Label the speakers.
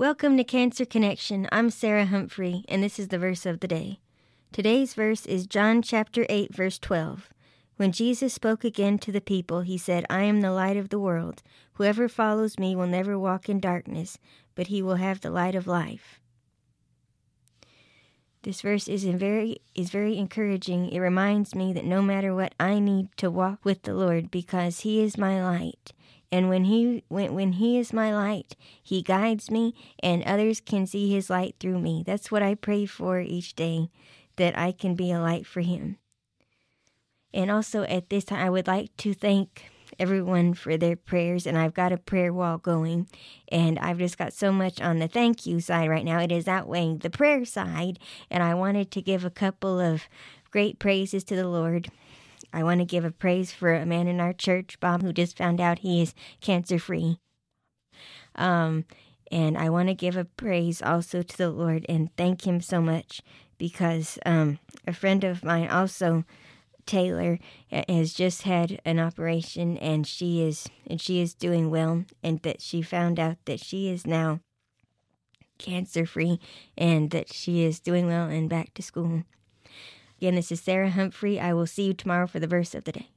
Speaker 1: Welcome to Cancer Connection. I'm Sarah Humphrey, and this is the verse of the day. Today's verse is John chapter 8, verse 12. When Jesus spoke again to the people, he said, I am the light of the world. Whoever follows me will never walk in darkness, but he will have the light of life. This verse is very is very encouraging. It reminds me that no matter what I need to walk with the Lord because he is my light. And when he when, when he is my light, he guides me and others can see his light through me. That's what I pray for each day that I can be a light for him. And also at this time I would like to thank everyone for their prayers, and I've got a prayer wall going, and I've just got so much on the thank you side right now. It is outweighing the prayer side, and I wanted to give a couple of great praises to the Lord. I want to give a praise for a man in our church, Bob, who just found out he is cancer free. Um, and I want to give a praise also to the Lord and thank Him so much because um, a friend of mine also Taylor has just had an operation and she is and she is doing well and that she found out that she is now cancer free and that she is doing well and back to school. Again, this is Sarah Humphrey. I will see you tomorrow for the verse of the day.